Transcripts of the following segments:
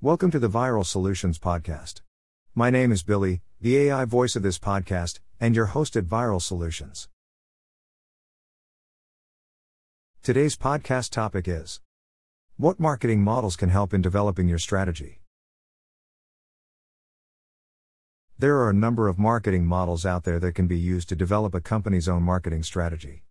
Welcome to the Viral Solutions Podcast. My name is Billy, the AI voice of this podcast, and your host at Viral Solutions. Today's podcast topic is What marketing models can help in developing your strategy? There are a number of marketing models out there that can be used to develop a company's own marketing strategy.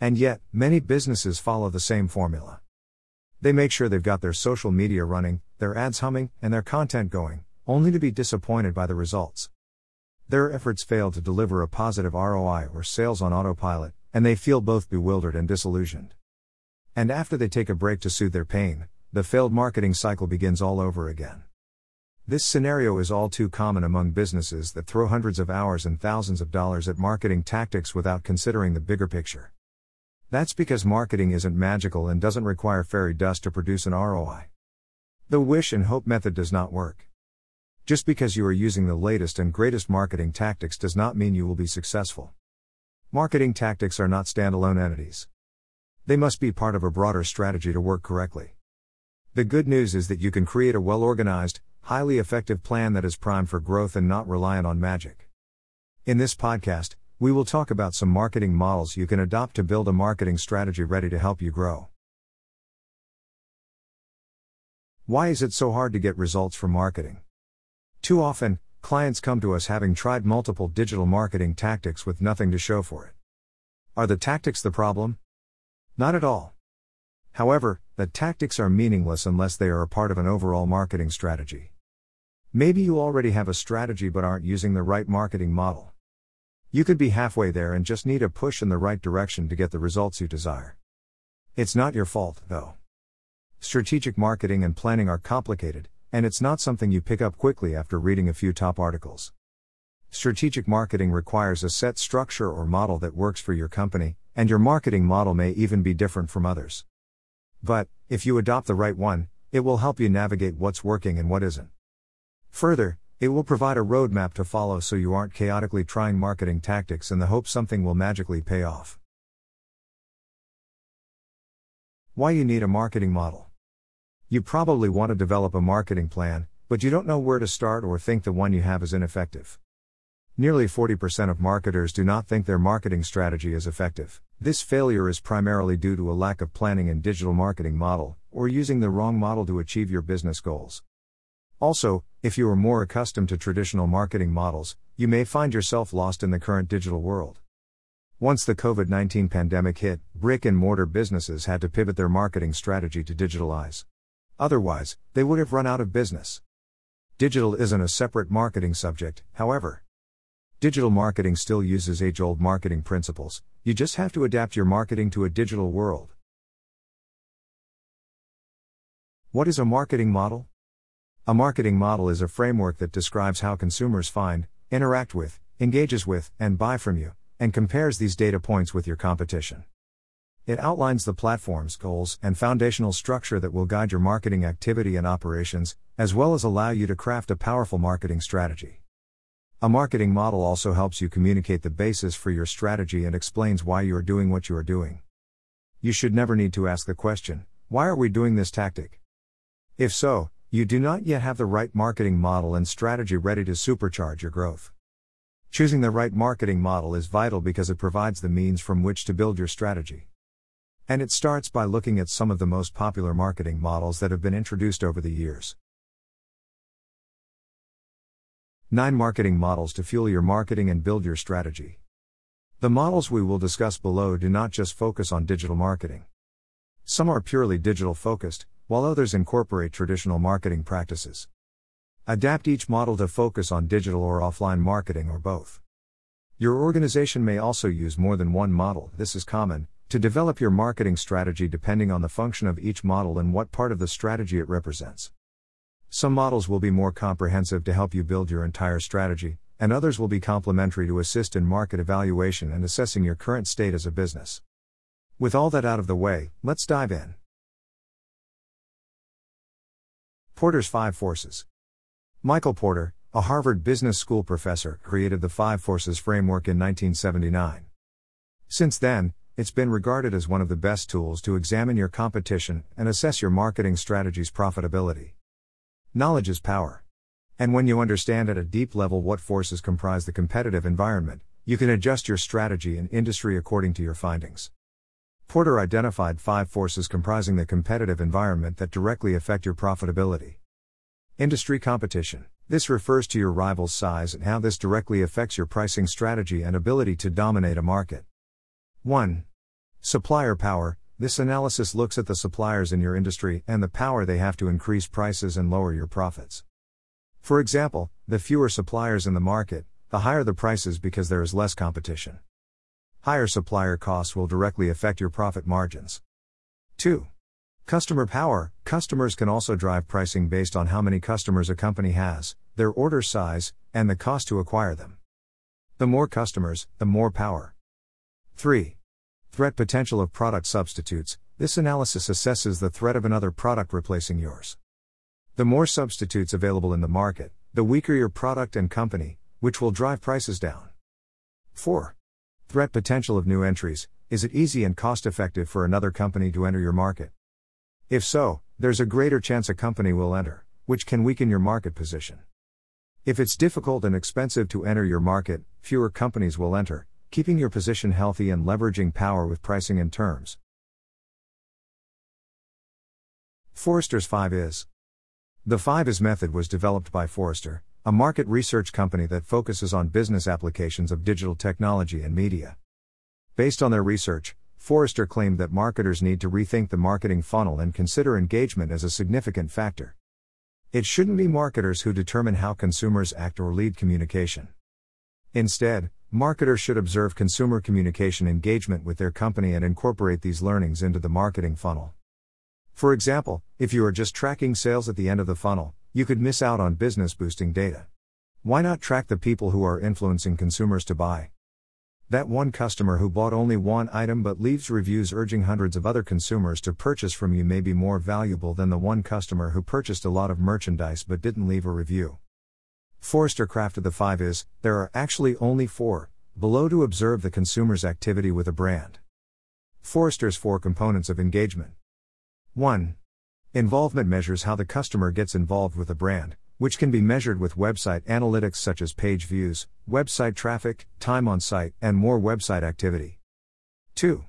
And yet, many businesses follow the same formula. They make sure they've got their social media running, their ads humming, and their content going, only to be disappointed by the results. Their efforts fail to deliver a positive ROI or sales on autopilot, and they feel both bewildered and disillusioned. And after they take a break to soothe their pain, the failed marketing cycle begins all over again. This scenario is all too common among businesses that throw hundreds of hours and thousands of dollars at marketing tactics without considering the bigger picture. That's because marketing isn't magical and doesn't require fairy dust to produce an ROI. The wish and hope method does not work. Just because you are using the latest and greatest marketing tactics does not mean you will be successful. Marketing tactics are not standalone entities. They must be part of a broader strategy to work correctly. The good news is that you can create a well organized, highly effective plan that is primed for growth and not reliant on magic. In this podcast, we will talk about some marketing models you can adopt to build a marketing strategy ready to help you grow. Why is it so hard to get results from marketing? Too often, clients come to us having tried multiple digital marketing tactics with nothing to show for it. Are the tactics the problem? Not at all. However, the tactics are meaningless unless they are a part of an overall marketing strategy. Maybe you already have a strategy but aren't using the right marketing model. You could be halfway there and just need a push in the right direction to get the results you desire. It's not your fault, though. Strategic marketing and planning are complicated, and it's not something you pick up quickly after reading a few top articles. Strategic marketing requires a set structure or model that works for your company, and your marketing model may even be different from others. But, if you adopt the right one, it will help you navigate what's working and what isn't. Further, it will provide a roadmap to follow so you aren't chaotically trying marketing tactics in the hope something will magically pay off. Why you need a marketing model. You probably want to develop a marketing plan, but you don't know where to start or think the one you have is ineffective. Nearly 40% of marketers do not think their marketing strategy is effective. This failure is primarily due to a lack of planning in digital marketing model, or using the wrong model to achieve your business goals. Also, if you are more accustomed to traditional marketing models, you may find yourself lost in the current digital world. Once the COVID 19 pandemic hit, brick and mortar businesses had to pivot their marketing strategy to digitalize. Otherwise, they would have run out of business. Digital isn't a separate marketing subject, however. Digital marketing still uses age old marketing principles, you just have to adapt your marketing to a digital world. What is a marketing model? A marketing model is a framework that describes how consumers find, interact with, engages with, and buy from you, and compares these data points with your competition. It outlines the platforms, goals, and foundational structure that will guide your marketing activity and operations, as well as allow you to craft a powerful marketing strategy. A marketing model also helps you communicate the basis for your strategy and explains why you are doing what you are doing. You should never need to ask the question, why are we doing this tactic? If so, you do not yet have the right marketing model and strategy ready to supercharge your growth. Choosing the right marketing model is vital because it provides the means from which to build your strategy. And it starts by looking at some of the most popular marketing models that have been introduced over the years. 9 Marketing Models to Fuel Your Marketing and Build Your Strategy. The models we will discuss below do not just focus on digital marketing. Some are purely digital focused, while others incorporate traditional marketing practices. Adapt each model to focus on digital or offline marketing or both. Your organization may also use more than one model, this is common, to develop your marketing strategy depending on the function of each model and what part of the strategy it represents. Some models will be more comprehensive to help you build your entire strategy, and others will be complementary to assist in market evaluation and assessing your current state as a business. With all that out of the way, let's dive in. Porter's Five Forces. Michael Porter, a Harvard Business School professor, created the Five Forces framework in 1979. Since then, it's been regarded as one of the best tools to examine your competition and assess your marketing strategy's profitability. Knowledge is power. And when you understand at a deep level what forces comprise the competitive environment, you can adjust your strategy and industry according to your findings. Porter identified five forces comprising the competitive environment that directly affect your profitability. Industry competition. This refers to your rival's size and how this directly affects your pricing strategy and ability to dominate a market. 1. Supplier power. This analysis looks at the suppliers in your industry and the power they have to increase prices and lower your profits. For example, the fewer suppliers in the market, the higher the prices because there is less competition. Higher supplier costs will directly affect your profit margins. 2. Customer power Customers can also drive pricing based on how many customers a company has, their order size, and the cost to acquire them. The more customers, the more power. 3. Threat potential of product substitutes this analysis assesses the threat of another product replacing yours. The more substitutes available in the market, the weaker your product and company, which will drive prices down. 4. Threat potential of new entries is it easy and cost effective for another company to enter your market? If so, there's a greater chance a company will enter, which can weaken your market position. If it's difficult and expensive to enter your market, fewer companies will enter, keeping your position healthy and leveraging power with pricing and terms. Forrester's 5 I's. The 5 I's method was developed by Forrester, a market research company that focuses on business applications of digital technology and media. Based on their research, Forrester claimed that marketers need to rethink the marketing funnel and consider engagement as a significant factor. It shouldn't be marketers who determine how consumers act or lead communication. Instead, Marketers should observe consumer communication engagement with their company and incorporate these learnings into the marketing funnel. For example, if you are just tracking sales at the end of the funnel, you could miss out on business boosting data. Why not track the people who are influencing consumers to buy? That one customer who bought only one item but leaves reviews urging hundreds of other consumers to purchase from you may be more valuable than the one customer who purchased a lot of merchandise but didn't leave a review. Forrester crafted the five I's, there are actually only four, below to observe the consumer's activity with a brand. Forrester's four components of engagement. 1. Involvement measures how the customer gets involved with a brand, which can be measured with website analytics such as page views, website traffic, time on site, and more website activity. 2.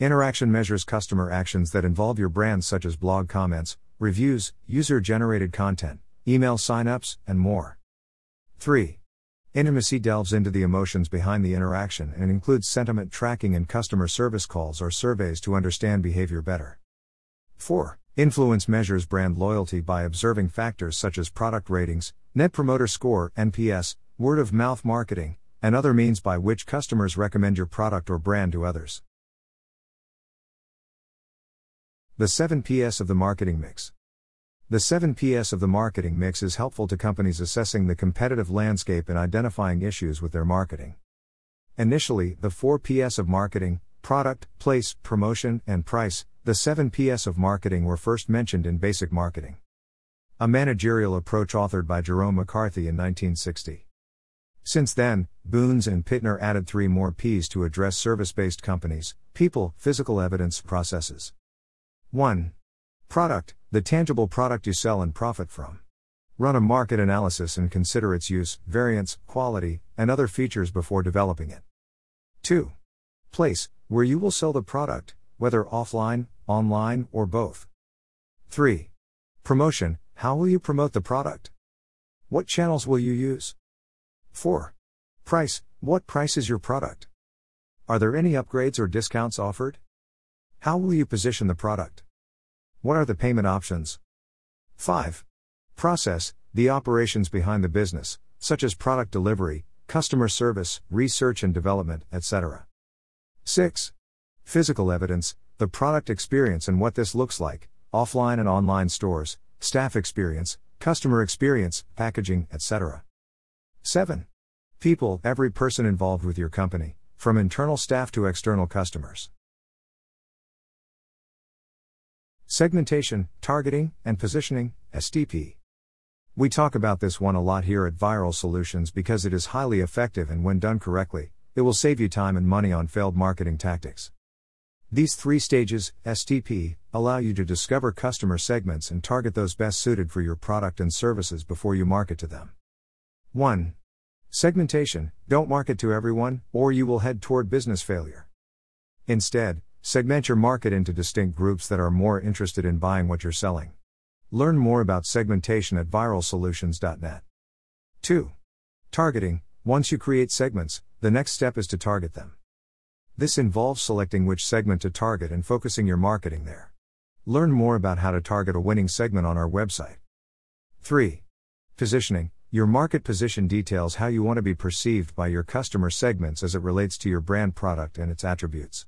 Interaction measures customer actions that involve your brand, such as blog comments, reviews, user generated content, email signups, and more. 3. Intimacy delves into the emotions behind the interaction and includes sentiment tracking and customer service calls or surveys to understand behavior better. 4. Influence measures brand loyalty by observing factors such as product ratings, Net Promoter Score, NPS, word of mouth marketing, and other means by which customers recommend your product or brand to others. The 7 PS of the marketing mix. The 7 PS of the marketing mix is helpful to companies assessing the competitive landscape and identifying issues with their marketing. Initially, the 4 PS of marketing, product, place, promotion, and price, the 7 PS of marketing were first mentioned in Basic Marketing. A managerial approach authored by Jerome McCarthy in 1960. Since then, Booms and Bitner added three more Ps to address service based companies people, physical evidence, processes. 1. Product, the tangible product you sell and profit from. Run a market analysis and consider its use, variance, quality, and other features before developing it. 2. Place, where you will sell the product, whether offline, online, or both. 3. Promotion, how will you promote the product? What channels will you use? 4. Price, what price is your product? Are there any upgrades or discounts offered? How will you position the product? What are the payment options? 5. Process, the operations behind the business, such as product delivery, customer service, research and development, etc. 6. Physical evidence, the product experience and what this looks like, offline and online stores, staff experience, customer experience, packaging, etc. 7. People, every person involved with your company, from internal staff to external customers. Segmentation, targeting, and positioning, STP. We talk about this one a lot here at Viral Solutions because it is highly effective and when done correctly, it will save you time and money on failed marketing tactics. These three stages, STP, allow you to discover customer segments and target those best suited for your product and services before you market to them. 1. Segmentation Don't market to everyone, or you will head toward business failure. Instead, segment your market into distinct groups that are more interested in buying what you're selling. Learn more about segmentation at viralsolutions.net. 2. Targeting Once you create segments, the next step is to target them. This involves selecting which segment to target and focusing your marketing there. Learn more about how to target a winning segment on our website. 3. Positioning your market position details how you want to be perceived by your customer segments as it relates to your brand product and its attributes.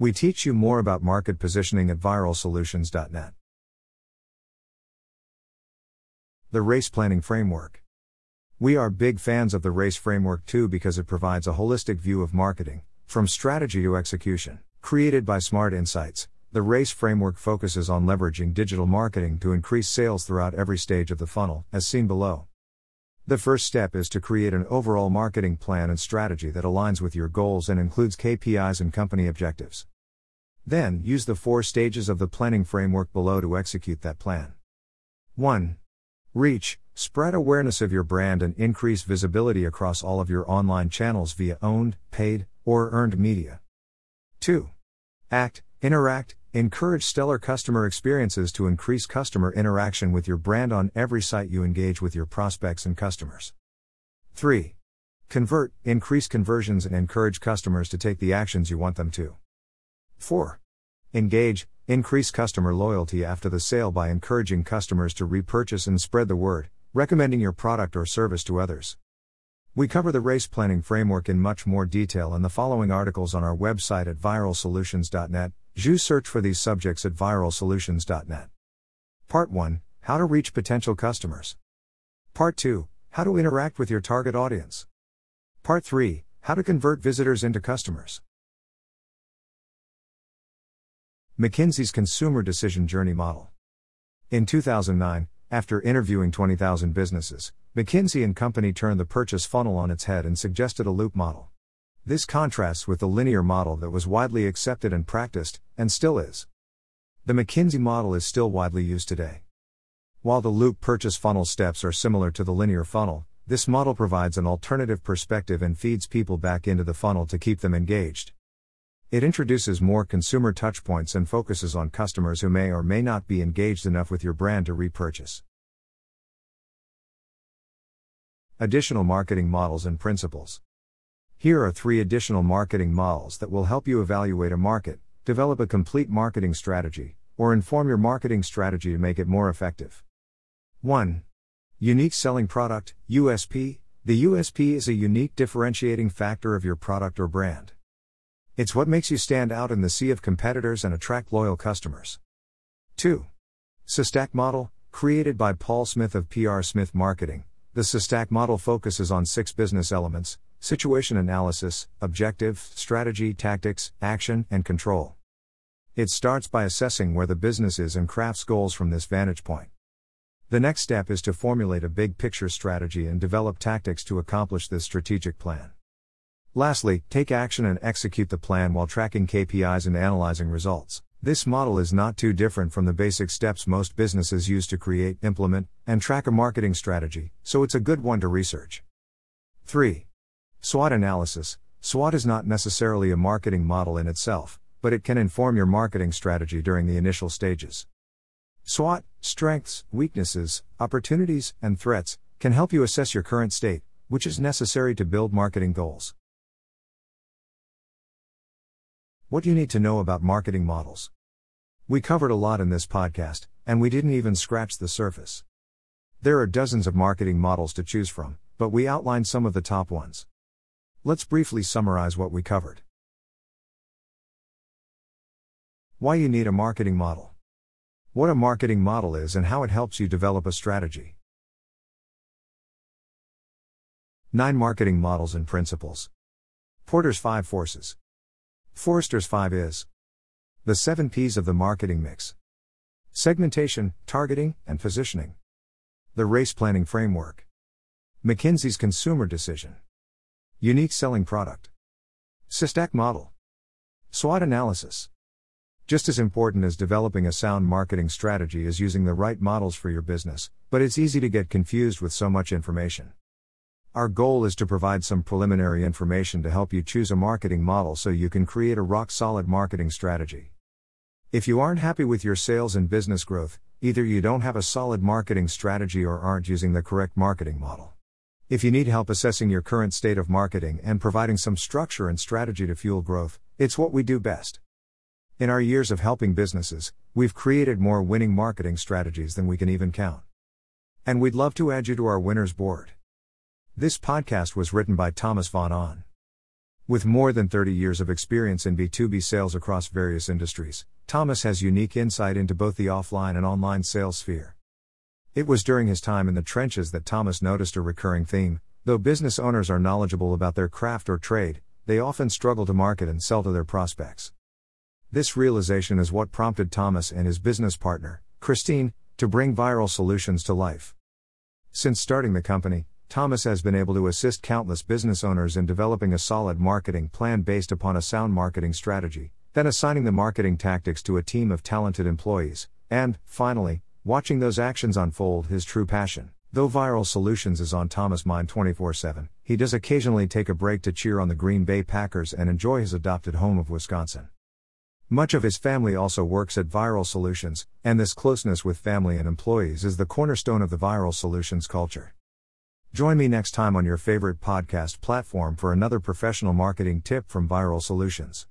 We teach you more about market positioning at viralsolutions.net. The Race Planning Framework. We are big fans of the RACE framework too because it provides a holistic view of marketing, from strategy to execution. Created by Smart Insights, the RACE framework focuses on leveraging digital marketing to increase sales throughout every stage of the funnel, as seen below. The first step is to create an overall marketing plan and strategy that aligns with your goals and includes KPIs and company objectives. Then, use the four stages of the planning framework below to execute that plan. 1. Reach, spread awareness of your brand and increase visibility across all of your online channels via owned, paid, or earned media. 2. Act, interact, Encourage stellar customer experiences to increase customer interaction with your brand on every site you engage with your prospects and customers. 3. Convert, increase conversions and encourage customers to take the actions you want them to. 4. Engage, increase customer loyalty after the sale by encouraging customers to repurchase and spread the word, recommending your product or service to others. We cover the race planning framework in much more detail in the following articles on our website at viralsolutions.net. You search for these subjects at viralsolutions.net. Part 1 How to reach potential customers. Part 2 How to interact with your target audience. Part 3 How to convert visitors into customers. McKinsey's Consumer Decision Journey Model. In 2009, after interviewing 20,000 businesses, McKinsey and Company turned the purchase funnel on its head and suggested a loop model. This contrasts with the linear model that was widely accepted and practiced, and still is. The McKinsey model is still widely used today. While the loop purchase funnel steps are similar to the linear funnel, this model provides an alternative perspective and feeds people back into the funnel to keep them engaged. It introduces more consumer touchpoints and focuses on customers who may or may not be engaged enough with your brand to repurchase. Additional marketing models and principles. Here are three additional marketing models that will help you evaluate a market, develop a complete marketing strategy, or inform your marketing strategy to make it more effective. 1. Unique selling product, USP. The USP is a unique differentiating factor of your product or brand. It's what makes you stand out in the sea of competitors and attract loyal customers. 2. SOSTAC model, created by Paul Smith of PR Smith Marketing, the SOSTAC model focuses on six business elements situation analysis, objective, strategy, tactics, action, and control. It starts by assessing where the business is and crafts goals from this vantage point. The next step is to formulate a big picture strategy and develop tactics to accomplish this strategic plan. Lastly, take action and execute the plan while tracking KPIs and analyzing results. This model is not too different from the basic steps most businesses use to create, implement, and track a marketing strategy, so it's a good one to research. 3. SWOT analysis SWOT is not necessarily a marketing model in itself, but it can inform your marketing strategy during the initial stages. SWOT, strengths, weaknesses, opportunities, and threats, can help you assess your current state, which is necessary to build marketing goals. What you need to know about marketing models. We covered a lot in this podcast, and we didn't even scratch the surface. There are dozens of marketing models to choose from, but we outlined some of the top ones. Let's briefly summarize what we covered. Why you need a marketing model. What a marketing model is and how it helps you develop a strategy. 9 Marketing Models and Principles. Porter's 5 Forces. Forrester's 5 I's. The 7 P's of the marketing mix segmentation, targeting, and positioning. The race planning framework. McKinsey's consumer decision. Unique selling product. SOSTAC model. SWOT analysis. Just as important as developing a sound marketing strategy is using the right models for your business, but it's easy to get confused with so much information. Our goal is to provide some preliminary information to help you choose a marketing model so you can create a rock solid marketing strategy. If you aren't happy with your sales and business growth, either you don't have a solid marketing strategy or aren't using the correct marketing model. If you need help assessing your current state of marketing and providing some structure and strategy to fuel growth, it's what we do best. In our years of helping businesses, we've created more winning marketing strategies than we can even count. And we'd love to add you to our winners board. This podcast was written by Thomas Von Ahn. With more than 30 years of experience in B2B sales across various industries, Thomas has unique insight into both the offline and online sales sphere. It was during his time in the trenches that Thomas noticed a recurring theme though business owners are knowledgeable about their craft or trade, they often struggle to market and sell to their prospects. This realization is what prompted Thomas and his business partner, Christine, to bring Viral Solutions to life. Since starting the company, Thomas has been able to assist countless business owners in developing a solid marketing plan based upon a sound marketing strategy, then assigning the marketing tactics to a team of talented employees, and, finally, watching those actions unfold his true passion. Though Viral Solutions is on Thomas' mind 24 7, he does occasionally take a break to cheer on the Green Bay Packers and enjoy his adopted home of Wisconsin. Much of his family also works at Viral Solutions, and this closeness with family and employees is the cornerstone of the Viral Solutions culture. Join me next time on your favorite podcast platform for another professional marketing tip from Viral Solutions.